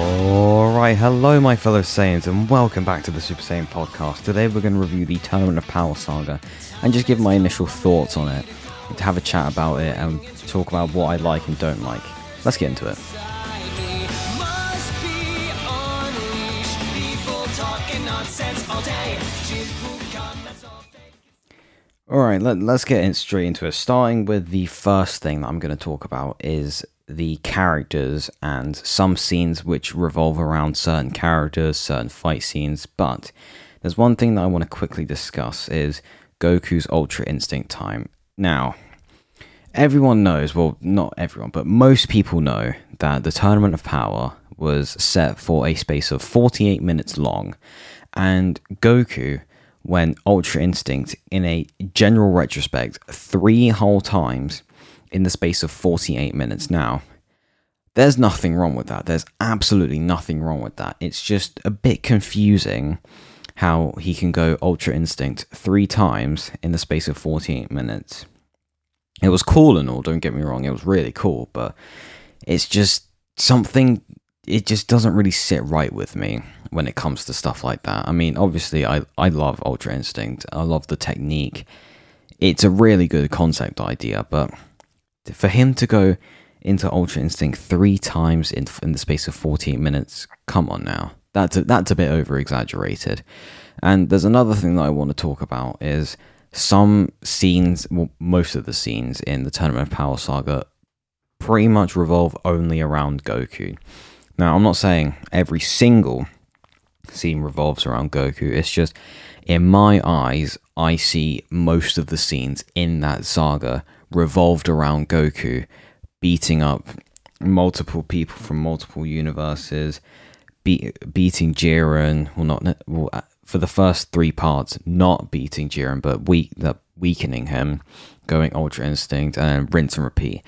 Alright, hello my fellow Saiyans and welcome back to the Super Saiyan podcast. Today we're going to review the Tournament of Power saga and just give my initial thoughts on it, have a chat about it and talk about what I like and don't like. Let's get into it. Alright, let, us get straight into it. Starting with the first thing that I'm going to talk about is the characters and some scenes which revolve around certain characters, certain fight scenes, but there's one thing that I want to quickly discuss is Goku's Ultra Instinct time. Now, everyone knows, well, not everyone, but most people know that the Tournament of Power was set for a space of 48 minutes long, and Goku went Ultra Instinct in a general retrospect three whole times in the space of 48 minutes now. There's nothing wrong with that. There's absolutely nothing wrong with that. It's just a bit confusing how he can go Ultra Instinct three times in the space of 48 minutes. It was cool and all, don't get me wrong, it was really cool, but it's just something, it just doesn't really sit right with me when it comes to stuff like that. I mean, obviously, I, I love Ultra Instinct, I love the technique. It's a really good concept idea, but for him to go into Ultra Instinct three times in, in the space of 48 minutes, come on now. That's a, that's a bit over exaggerated. And there's another thing that I want to talk about is some scenes, well, most of the scenes in the Tournament of Power saga pretty much revolve only around Goku. Now, I'm not saying every single scene revolves around Goku. It's just, in my eyes, I see most of the scenes in that saga revolved around Goku beating up multiple people from multiple universes, beating Jiren. Well, not well, uh, for the first three parts, not beating Jiren, but weak, weakening him, going Ultra Instinct, and rinse and repeat.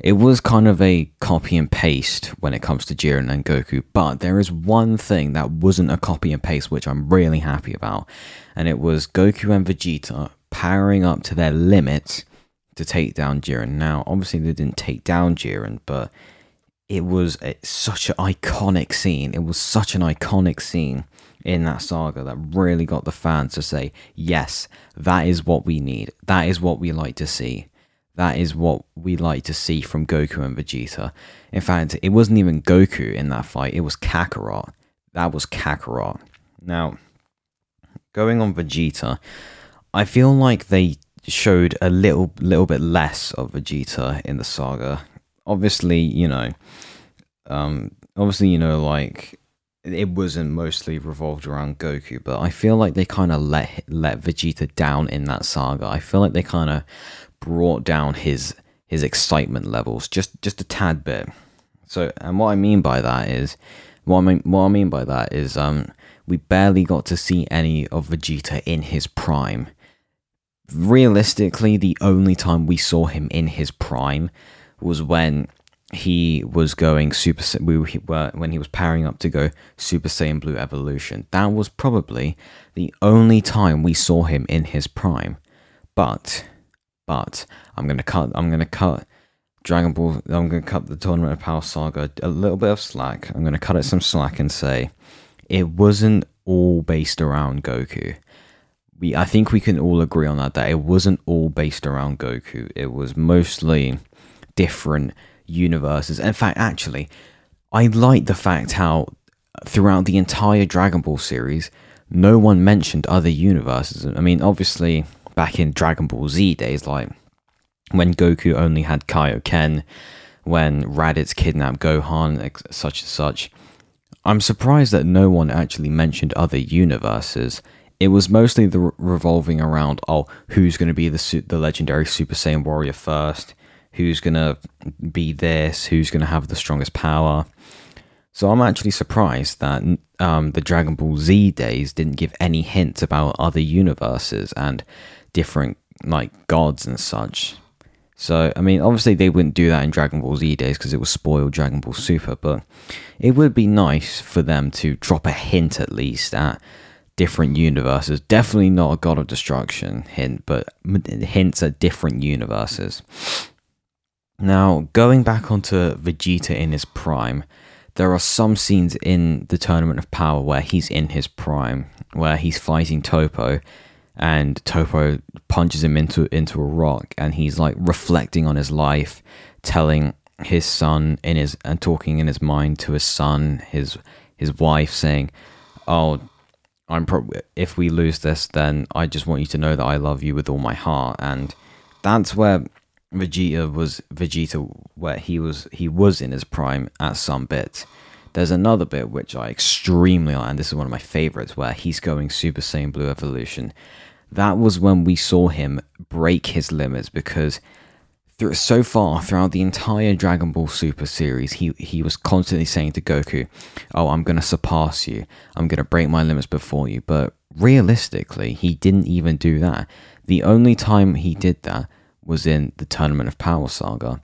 It was kind of a copy and paste when it comes to Jiren and Goku, but there is one thing that wasn't a copy and paste, which I'm really happy about, and it was Goku and Vegeta powering up to their limits to take down Jiren. Now, obviously, they didn't take down Jiren, but it was a, such an iconic scene. It was such an iconic scene in that saga that really got the fans to say, yes, that is what we need. That is what we like to see. That is what we like to see from Goku and Vegeta. In fact, it wasn't even Goku in that fight, it was Kakarot. That was Kakarot. Now, going on Vegeta, I feel like they showed a little little bit less of Vegeta in the saga. Obviously, you know, um, obviously, you know, like it wasn't mostly revolved around Goku, but I feel like they kind of let let Vegeta down in that saga. I feel like they kind of brought down his his excitement levels just just a tad bit. So, and what I mean by that is, what I mean what I mean by that is, um, we barely got to see any of Vegeta in his prime realistically, the only time we saw him in his prime was when he was going super we were when he was powering up to go super saiyan blue evolution. That was probably the only time we saw him in his prime. But but i'm going to cut i'm going to cut dragon ball i'm going to cut the tournament of power saga a little bit of slack. I'm going to cut it some slack and say it wasn't all based around goku we I think we can all agree on that that it wasn't all based around Goku. It was mostly different universes. In fact, actually, I like the fact how throughout the entire Dragon Ball series, no one mentioned other universes. I mean, obviously, back in Dragon Ball Z days, like when Goku only had Kaioken, when Raditz kidnapped Gohan, such and such. I'm surprised that no one actually mentioned other universes it was mostly the revolving around oh who's going to be the the legendary Super Saiyan warrior first, who's going to be this, who's going to have the strongest power. So I'm actually surprised that um, the Dragon Ball Z days didn't give any hints about other universes and different like gods and such. So I mean, obviously they wouldn't do that in Dragon Ball Z days because it would spoil Dragon Ball Super, but it would be nice for them to drop a hint at least at different universes. Definitely not a God of Destruction hint, but hints at different universes. Now, going back onto Vegeta in his prime, there are some scenes in the Tournament of Power where he's in his prime, where he's fighting Toppo, and Toppo punches him into into a rock, and he's like reflecting on his life, telling his son in his and talking in his mind to his son, his his wife, saying, "Oh, I'm pro- if we lose this, then I just want you to know that I love you with all my heart." And that's where Vegeta was Vegeta, where he was he was in his prime at some bit. There's another bit which I extremely like, and this is one of my favorites, where he's going Super Saiyan Blue Evolution. That was when we saw him break his limits because through, so far throughout the entire Dragon Ball Super series, he he was constantly saying to Goku, "Oh, I'm gonna surpass you. I'm gonna break my limits before you." But realistically, he didn't even do that. The only time he did that was in the Tournament of Power saga,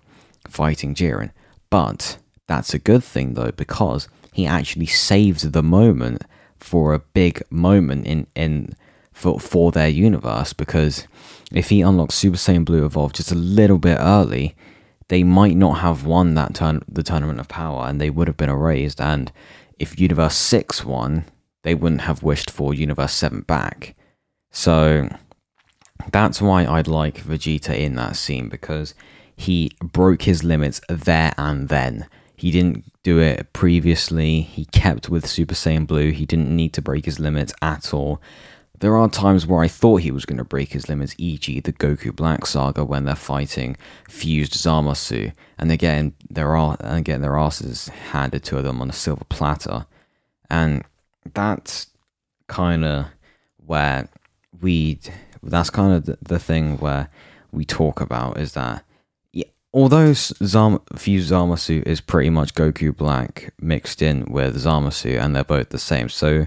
fighting Jiren. But that's a good thing though, because he actually saved the moment for a big moment in, in for, for their universe. Because if he unlocked Super Saiyan Blue Evolve just a little bit early, they might not have won that turn the Tournament of Power and they would have been erased. And if Universe 6 won, they wouldn't have wished for Universe 7 back. So that's why I'd like Vegeta in that scene because he broke his limits there and then. He didn't do it previously. He kept with Super Saiyan Blue. He didn't need to break his limits at all. There are times where I thought he was going to break his limits, e.g., the Goku Black saga when they're fighting fused Zamasu, and again there are and again their asses handed to them on a silver platter, and that's kind of where we that's kind of the, the thing where we talk about is that yeah, although Zam- Fused Zamasu is pretty much Goku Black mixed in with Zamasu, and they're both the same, so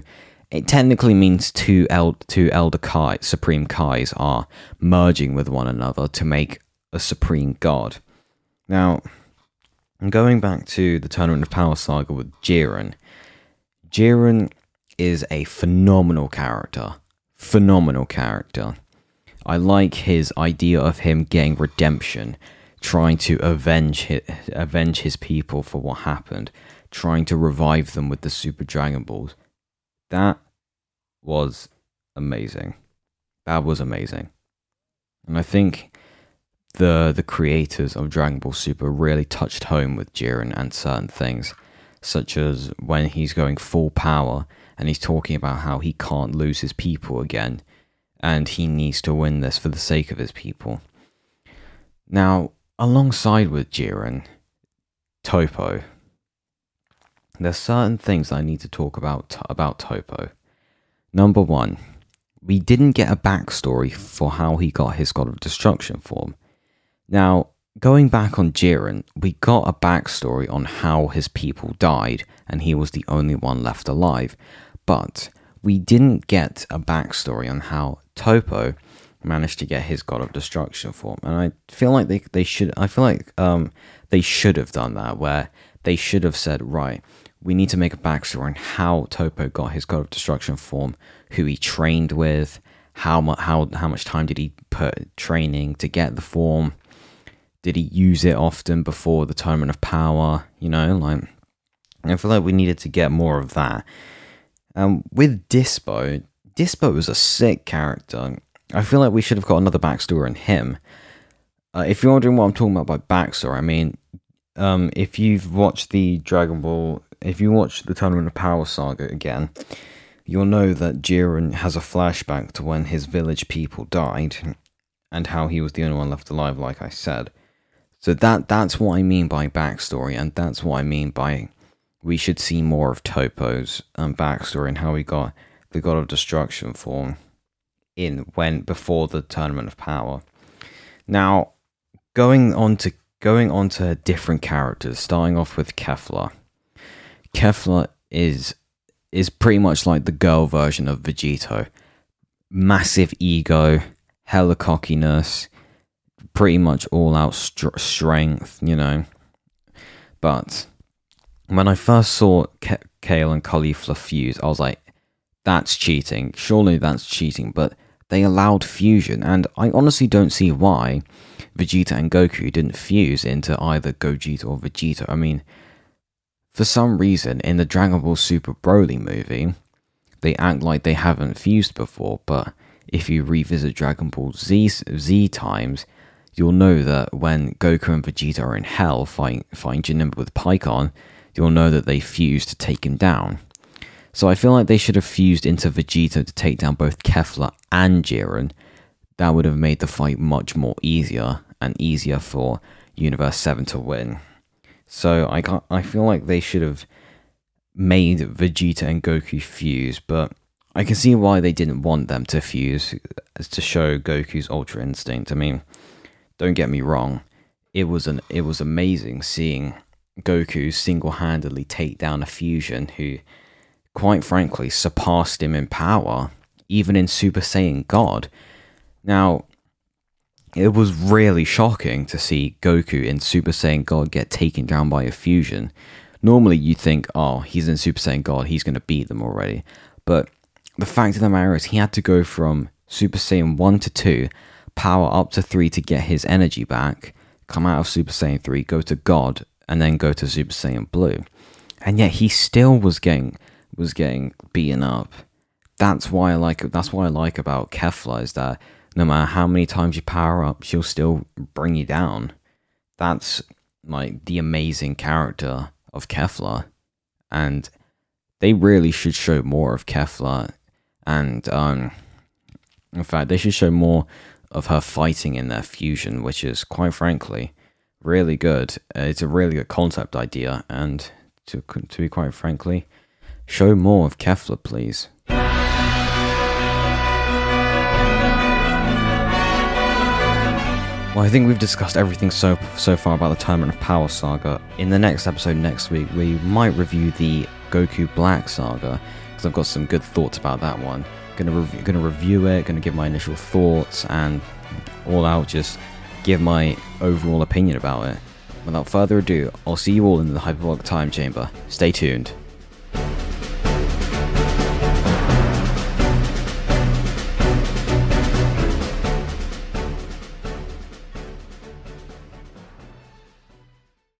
it technically means two el- two Elder Kai, Supreme Kais, are merging with one another to make a Supreme God. Now, I'm going back to the Tournament of Power saga with Jiren, Jiren is a phenomenal character. Phenomenal character. I like his idea of him getting redemption, trying to avenge his, avenge his people for what happened, trying to revive them with the Super Dragon Balls. That was amazing. That was amazing. And I think the the creators of Dragon Ball Super really touched home with Jiren and certain things, such as when he's going full power and he's talking about how he can't lose his people again and he needs to win this for the sake of his people. Now, alongside with Jiren, There's certain things I need to talk about about Toppo. Number one, we didn't get a backstory for how he got his God of Destruction form. Now, going back on Jiren, we got a backstory on how his people died, and he was the only one left alive. But we didn't get a backstory on how Toppo managed to get his God of Destruction form, and I feel like they they should. I feel like um they should have done that, where they should have said, right, we need to make a backstory on how Toppo got his God of Destruction form, who he trained with, how much how how much time did he put training to get the form, did he use it often before the Tournament of Power? You know, like I feel like we needed to get more of that. Um, with Dyspo, Dyspo was a sick character. I feel like we should have got another backstory on him. Uh, if you're wondering what I'm talking about by backstory, I mean, um, if you've watched the Dragon Ball, if you watch the Tournament of Power saga again, you'll know that Jiren has a flashback to when his village people died and how he was the only one left alive, like I said. So that that's what I mean by backstory, and that's what I mean by we should see more of Toppo's um, backstory and how he got the God of Destruction form in when before the Tournament of Power. Now, going on to going on to different characters, starting off with Kefla. Kefla is is pretty much like the girl version of Vegito. Massive ego, hella cockiness, pretty much all out str- strength, you know. But when I first saw K- Kale and Caulifla fuse, I was like, that's cheating. Surely that's cheating. But they allowed fusion, and I honestly don't see why Vegeta and Goku didn't fuse into either Gogeta or Vegito. I mean, for some reason, in the Dragon Ball Super Broly movie, they act like they haven't fused before, but if you revisit Dragon Ball Z, Z times, you'll know that when Goku and Vegeta are in hell fighting, fighting Janemba with Pikkon, you'll know that they fused to take him down. So I feel like they should have fused into Vegito to take down both Kefla and Jiren. That would have made the fight much more easier and easier for Universe 7 to win. So I got, I feel like they should have made Vegeta and Goku fuse, but I can see why they didn't want them to fuse to show Goku's Ultra Instinct. I mean, don't get me wrong, it was an it was amazing seeing Goku single-handedly take down a fusion who quite frankly surpassed him in power, even in Super Saiyan God. Now, it was really shocking to see Goku in Super Saiyan God get taken down by a fusion. Normally, you'd think, oh, he's in Super Saiyan God, he's going to beat them already. But the fact of the matter is, he had to go from Super Saiyan 1 to 2, power up to 3 to get his energy back, come out of Super Saiyan 3, go to God, and then go to Super Saiyan Blue. And yet he still was getting was getting beaten up. That's why I like that's why I like about Kefla is that no matter how many times you power up, she'll still bring you down. That's like the amazing character of Kefla. And they really should show more of Kefla. And um, in fact, they should show more of her fighting in their fusion, which is quite frankly really good. It's a really good concept idea, and to to be quite frankly, show more of Kefla, please. Well, I think we've discussed everything so so far about the Tournament of Power saga. In the next episode next week, we might review the Goku Black saga because I've got some good thoughts about that one. Gonna gonna review it, gonna give my initial thoughts, and all out just give my overall opinion about it. Without further ado, I'll see you all in the Hyperbolic Time Chamber. Stay tuned.